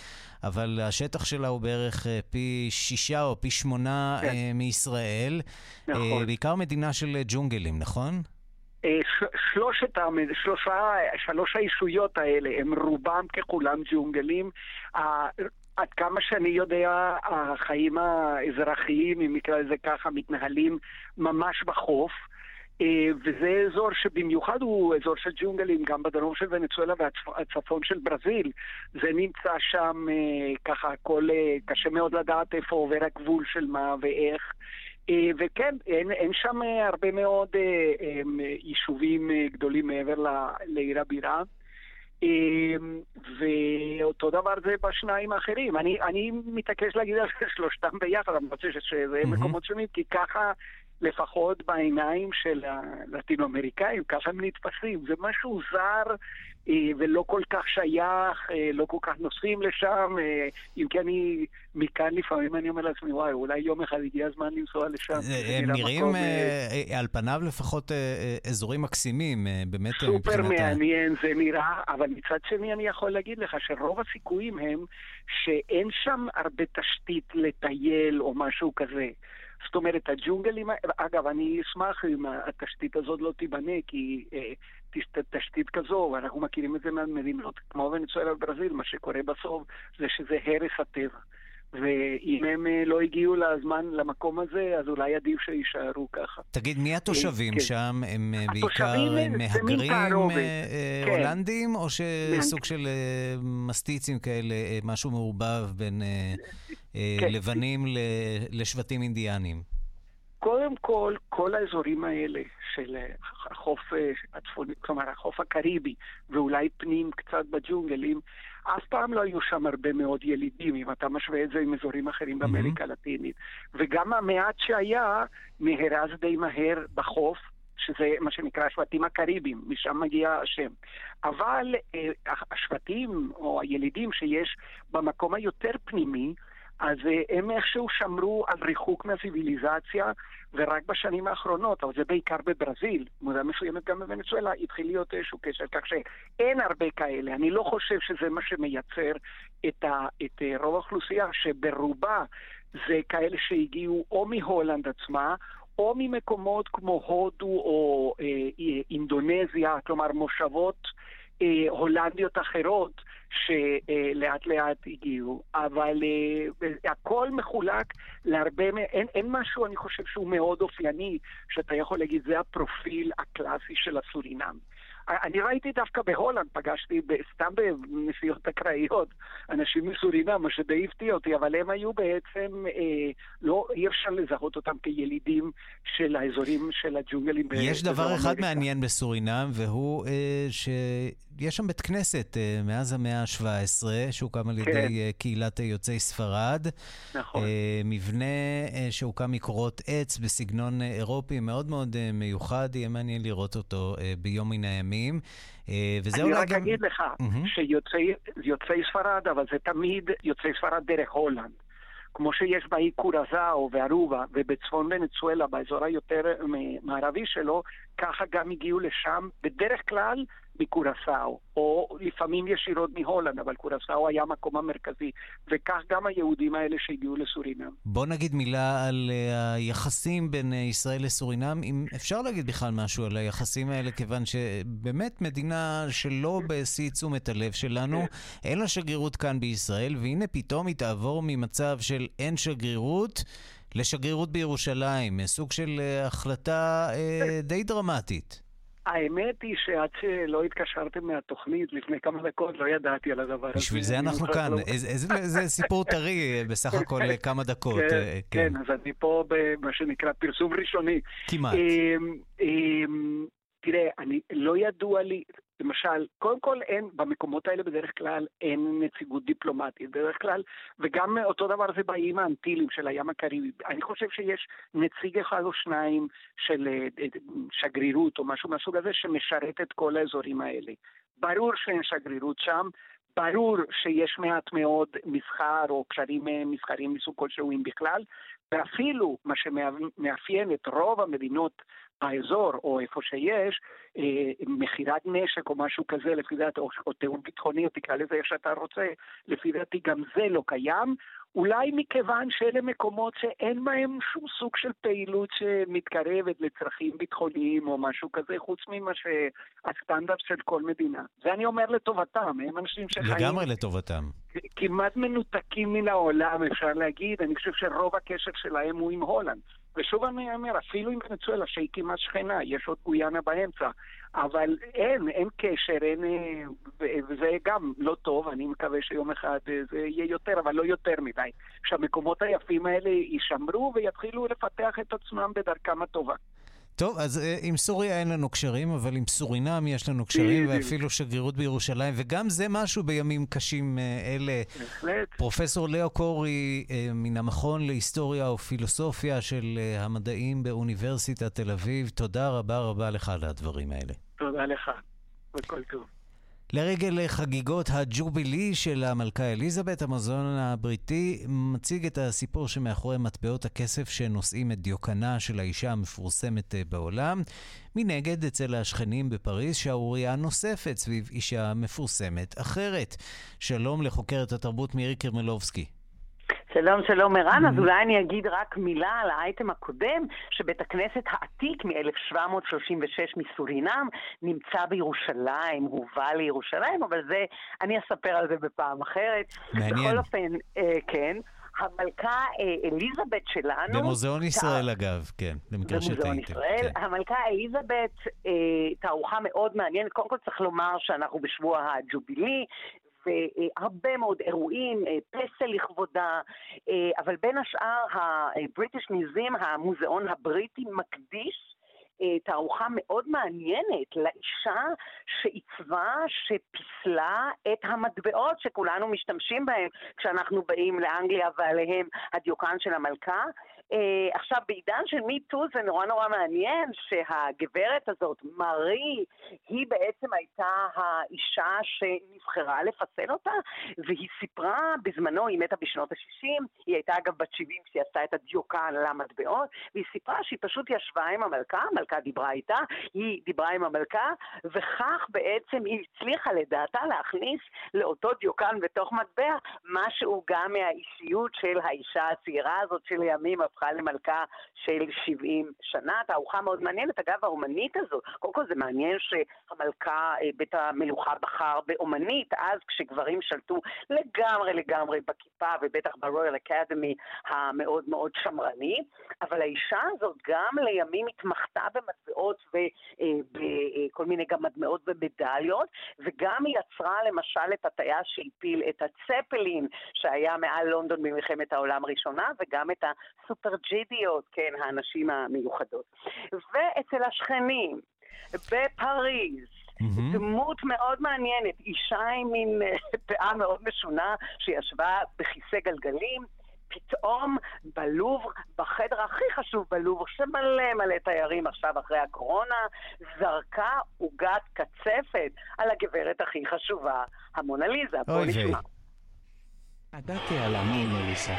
אבל השטח שלה הוא בערך פי שישה או פי שמונה כן. מישראל. נכון. בעיקר מדינה של ג'ונגלים, נכון? שלושת, שלושה, שלוש הישויות האלה הם רובם ככולם ג'ונגלים. עד כמה שאני יודע, החיים האזרחיים, אם נקרא לזה ככה, מתנהלים ממש בחוף. אה, וזה אזור שבמיוחד הוא אזור של ג'ונגלים, גם בדרום של ונצואלה והצפון של ברזיל. זה נמצא שם אה, ככה, הכל אה, קשה מאוד לדעת איפה עובר הגבול של מה ואיך. וכן, אין, אין שם הרבה מאוד יישובים גדולים מעבר לעיר הבירה. ואותו דבר זה בשניים האחרים. אני, אני מתעקש להגיד על שלושתם ביחד, אני רוצה שזה mm-hmm. מקומות שונים, כי ככה לפחות בעיניים של הלטינו-אמריקאים, ככה הם נתפסים. זה משהו זר אה, ולא כל כך שייך, אה, לא כל כך נוסעים לשם, אה, אם כי אני מכאן לפעמים אני אומר לעצמי, וואי, אולי יום אחד הגיע הזמן לנסוע לשם. הם נראים מקום, על פניו לפחות אזורים מקסימים, באמת מבחינת... סופר מעניין זה נראה, אבל מצד שני אני יכול להגיד לך שרוב הסיכויים הם שאין שם הרבה תשתית לטייל או משהו כזה. זאת אומרת, הג'ונגלים, אגב, אני אשמח אם התשתית הזאת לא תיבנה, כי אה, תשתית כזו, ואנחנו מכירים את זה מהמדינות כמו ונצואלה וברזיל, מה שקורה בסוף זה שזה הרס הטבע. ואם הם אה, לא הגיעו לזמן למקום הזה, אז אולי עדיף שיישארו ככה. תגיד, מי התושבים אה, כן. שם? הם אה, בעיקר מהגרים כן. הולנדים, או שסוג של מסטיצים כאלה, משהו מעורבב בין כן. לבנים לשבטים אינדיאנים? קודם כל, כל האזורים האלה של החוף הצפוני, כלומר החוף הקריבי, ואולי פנים קצת בג'ונגלים, אף פעם לא היו שם הרבה מאוד ילידים, אם אתה משווה את זה עם אזורים אחרים באמריקה הלטינית. וגם המעט שהיה נהרס די מהר בחוף, שזה מה שנקרא השבטים הקריביים, משם מגיע השם. אבל אה, השבטים או הילידים שיש במקום היותר פנימי, אז אה, הם איכשהו שמרו על ריחוק מהציוויליזציה, ורק בשנים האחרונות, אבל זה בעיקר בברזיל, במידה מסוימת גם בוונצואלה, התחיל להיות איזשהו קשר, כך שאין הרבה כאלה. אני לא חושב שזה מה שמייצר את, ה, את אה, רוב האוכלוסייה, שברובה זה כאלה שהגיעו או מהולנד עצמה, או ממקומות כמו הודו או אה, אינדונזיה, כלומר מושבות הולנדיות אחרות שלאט לאט הגיעו, אבל אה, הכל מחולק להרבה, אין, אין משהו, אני חושב, שהוא מאוד אופייני, שאתה יכול להגיד, זה הפרופיל הקלאסי של הסורינם. אני ראיתי דווקא בהולנד, פגשתי סתם בנסיעות אקראיות, אנשים מסורינם, מה שדי הפתיע אותי, אבל הם היו בעצם, אה, לא, אי אפשר לזהות אותם כילידים של האזורים של הג'ונגלים. יש דבר אחד אמריקה. מעניין בסורינם, והוא אה, שיש שם בית כנסת אה, מאז המאה ה-17, שהוקם על ידי כן. אה, קהילת יוצאי ספרד. נכון. אה, מבנה אה, שהוקם מקורות עץ בסגנון אה, אירופי מאוד מאוד אה, מיוחד, יהיה מעניין לראות אותו אה, ביום מן הימים. הימים. אה, וזה אני רק גם... אגיד לך. שיוצאי ספרד, אבל זה תמיד יוצאי ספרד דרך הולנד. כמו שיש באי קורזאו וארובה ובצפון ונצואלה, באזור היותר מערבי שלו, ככה גם הגיעו לשם, בדרך כלל מקורסאו, או לפעמים ישירות מהולנד, אבל קורסאו היה המקום המרכזי, וכך גם היהודים האלה שהגיעו לסורינם. בוא נגיד מילה על uh, היחסים בין uh, ישראל לסורינם, אם אפשר להגיד בכלל משהו על היחסים האלה, כיוון שבאמת מדינה שלא בשיא תשומת הלב שלנו, אין לה שגרירות כאן בישראל, והנה פתאום היא תעבור ממצב של אין שגרירות. לשגרירות בירושלים, סוג של החלטה uh, די דרמטית. האמת היא שעד שלא התקשרתם מהתוכנית לפני כמה דקות, לא ידעתי על הדבר הזה. בשביל זה אנחנו כאן. לא- איזה סיפור טרי בסך הכל כמה דקות. כן, אה, כן, אז אני פה במה שנקרא פרסום ראשוני. כמעט. אמ, אמ, תראה, אני, לא ידוע לי, למשל, קודם כל אין, במקומות האלה בדרך כלל אין נציגות דיפלומטית, בדרך כלל, וגם אותו דבר זה באיים האנטילים של הים הקריבי. אני חושב שיש נציג אחד או שניים של אה, אה, שגרירות או משהו מהסוג הזה שמשרת את כל האזורים האלה. ברור שאין שגרירות שם, ברור שיש מעט מאוד מסחר או קשרים אה, מסחריים מסוג כלשהו אם בכלל, ואפילו מה שמאפיין את רוב המדינות האזור או איפה שיש, אה, מכירת נשק או משהו כזה, לפי דעתי, או, או תיאום ביטחוני, או תקרא לזה איך שאתה רוצה, לפי דעתי גם זה לא קיים. אולי מכיוון שאלה מקומות שאין בהם שום סוג של פעילות שמתקרבת לצרכים ביטחוניים או משהו כזה, חוץ ממה שהסטנדרט של כל מדינה. זה אני אומר לטובתם, הם אנשים שחיים... לגמרי לטובתם. כמעט מנותקים מן העולם, אפשר להגיד. אני חושב שרוב הקשר שלהם הוא עם הולנד. ושוב אני אומר, אפילו עם ונצואלה, שהיא כמעט שכנה, יש עוד גויאנה באמצע, אבל אין, אין קשר, אין, וזה גם לא טוב, אני מקווה שיום אחד זה יהיה יותר, אבל לא יותר מדי. שהמקומות היפים האלה יישמרו ויתחילו לפתח את עצמם בדרכם הטובה. טוב, אז אה, עם סוריה אין לנו קשרים, אבל עם סורינם יש לנו קשרים, ואפילו שגרירות בירושלים, וגם זה משהו בימים קשים אה, אלה. בהחלט. פרופסור לאו קורי, אה, מן המכון להיסטוריה ופילוסופיה של המדעים באוניברסיטת תל אביב, תודה רבה רבה לך על הדברים האלה. תודה לך, וכל טוב. לרגל חגיגות הג'ובילי של המלכה אליזבת, המוזיאון הבריטי מציג את הסיפור שמאחורי מטבעות הכסף שנושאים את דיוקנה של האישה המפורסמת בעולם. מנגד, אצל השכנים בפריז, שערורייה נוספת סביב אישה מפורסמת אחרת. שלום לחוקרת התרבות מירי קרמלובסקי. שלום, שלום ערן. אז אולי אני אגיד רק מילה על האייטם הקודם, שבית הכנסת העתיק מ-1736 מסורינם נמצא בירושלים, הובא לירושלים, אבל זה, אני אספר על זה בפעם אחרת. מעניין. בכל אופן, אה, כן. המלכה אה, אליזבת שלנו... במוזיאון ישראל, אגב, כן, במקרה שטעיתם. במוזיאון ישראל. כן. המלכה אליזבת, אה, תערוכה מאוד מעניינת. קודם כל צריך לומר שאנחנו בשבוע הג'ובילי, והרבה מאוד אירועים, פסל לכבודה, אבל בין השאר הבריטיש מיזים, המוזיאון הבריטי, מקדיש תערוכה מאוד מעניינת לאישה שעיצבה, שפיסלה את המטבעות שכולנו משתמשים בהם כשאנחנו באים לאנגליה ועליהם הדיוקן של המלכה. Uh, עכשיו, בעידן של מיטו זה נורא נורא מעניין שהגברת הזאת, מארי, היא בעצם הייתה האישה שנבחרה לפסל אותה, והיא סיפרה בזמנו, היא מתה בשנות ה-60, היא הייתה אגב בת 70 כשהיא עשתה את הדיוקן למטבעות, והיא סיפרה שהיא פשוט ישבה עם המלכה, המלכה דיברה איתה, היא דיברה עם המלכה, וכך בעצם היא הצליחה לדעתה להכניס לאותו דיוקן בתוך מטבע משהו גם מהאישיות של האישה הצעירה הזאת שלימים הפכה למלכה של 70 שנה. תערוכה מאוד מעניינת. אגב, האומנית הזאת, קודם כל זה מעניין שהמלכה, בית המלוכה בחר באומנית, אז כשגברים שלטו לגמרי לגמרי בכיפה, ובטח ברויאל אקדמי המאוד מאוד שמרני, אבל האישה הזאת גם לימים התמחתה במטבעות ובכל מיני גם מטבעות ומדליות, וגם היא יצרה למשל את הטייס שהפיל את הצפלין שהיה מעל לונדון במלחמת העולם הראשונה, וגם את הסופר ג'ידיות, כן, הנשים המיוחדות. ואצל השכנים, בפריז, Mm-hmm. דמות מאוד מעניינת, אישה עם מין פאה מאוד משונה שישבה בכיסא גלגלים, פתאום בלובר, בחדר הכי חשוב בלובר, שמלא מלא תיירים עכשיו אחרי הקורונה, זרקה עוגת קצפת על הגברת הכי חשובה, המונליזה. בוא נשמע. ידעתי על המונליזה.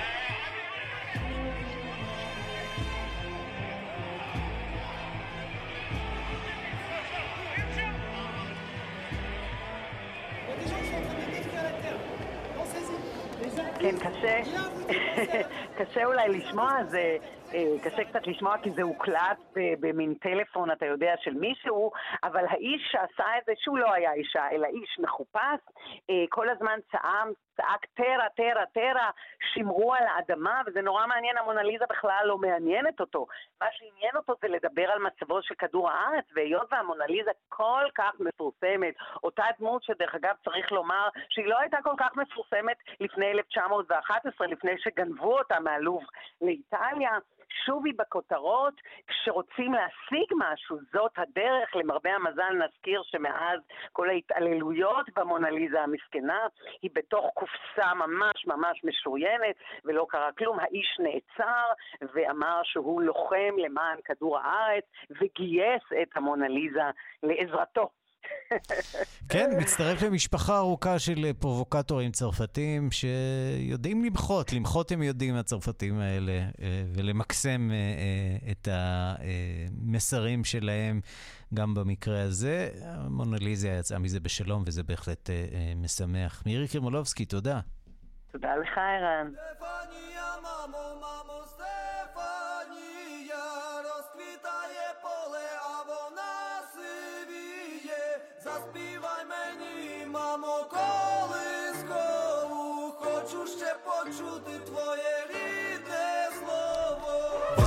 כן, קשה, קשה אולי לשמוע, זה קשה קצת לשמוע כי זה הוקלט במין טלפון, אתה יודע, של מישהו, אבל האיש שעשה את זה, שהוא לא היה אישה, אלא איש מחופש, כל הזמן צעם, צעק טרה, טרה, טרה, שמרו על האדמה, וזה נורא מעניין, המונליזה בכלל לא מעניינת אותו. מה שעניין אותו זה לדבר על מצבו של כדור הארץ, והיות והמונליזה כל כך מפורסמת, אותה דמות שדרך אגב צריך לומר שהיא לא הייתה כל כך מפורסמת לפני 1911, לפני שגנבו אותה מהלוב לאיטליה, שוב היא בכותרות, כשרוצים להשיג משהו, זאת הדרך, למרבה המזל נזכיר שמאז כל ההתעללויות במונליזה המסכנה, היא בתוך קופסה ממש ממש משוריינת, ולא קרה כלום. האיש נעצר ואמר שהוא לוחם למען כדור הארץ, וגייס את המונליזה לעזרתו. כן, מצטרף למשפחה ארוכה של פרובוקטורים צרפתים שיודעים למחות, למחות הם יודעים הצרפתים האלה, ולמקסם את המסרים שלהם גם במקרה הזה. מונליזיה יצאה מזה בשלום וזה בהחלט משמח. מירי קרמולובסקי, תודה. תודה לך, ערן.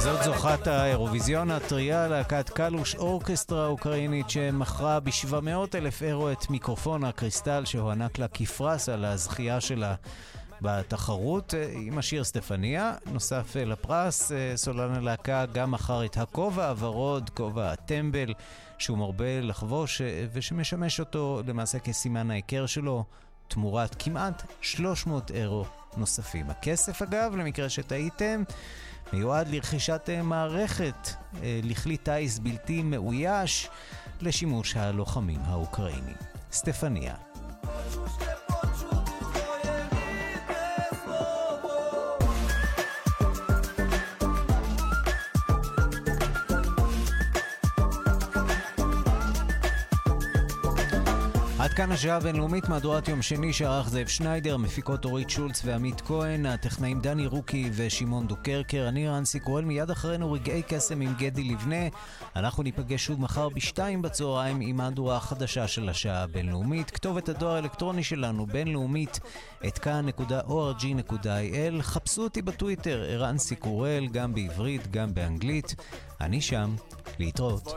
וזאת זוכת האירוויזיון הטריה, להקת קלוש אורקסטרה אוקראינית שמכרה ב-700 אלף אירו את מיקרופון הקריסטל שהוענק לה כפרס על הזכייה שלה בתחרות עם השיר סטפניה. נוסף לפרס, סולן הלהקה גם מכר את הכובע הוורוד, כובע הטמבל, שהוא מרבה לחבוש ושמשמש אותו למעשה כסימן ההיכר שלו, תמורת כמעט 300 אירו נוספים. הכסף אגב, למקרה שטעיתם, מיועד לרכישת מערכת לכלי טיס בלתי מאויש לשימוש הלוחמים האוקראינים. סטפניה. עד כאן השעה הבינלאומית, מהדורת יום שני שערך זאב שניידר, מפיקות אורית שולץ ועמית כהן, הטכנאים דני רוקי ושמעון דוקרקר, אני רנסי קורל, מיד אחרינו רגעי קסם עם גדי לבנה. אנחנו ניפגש שוב מחר בשתיים בצהריים עם מהדורה החדשה של השעה הבינלאומית. כתובת הדואר האלקטרוני שלנו, בינלאומית, את כאן.org.il. חפשו אותי בטוויטר, ערן סיקורל, גם בעברית, גם באנגלית. אני שם, להתראות.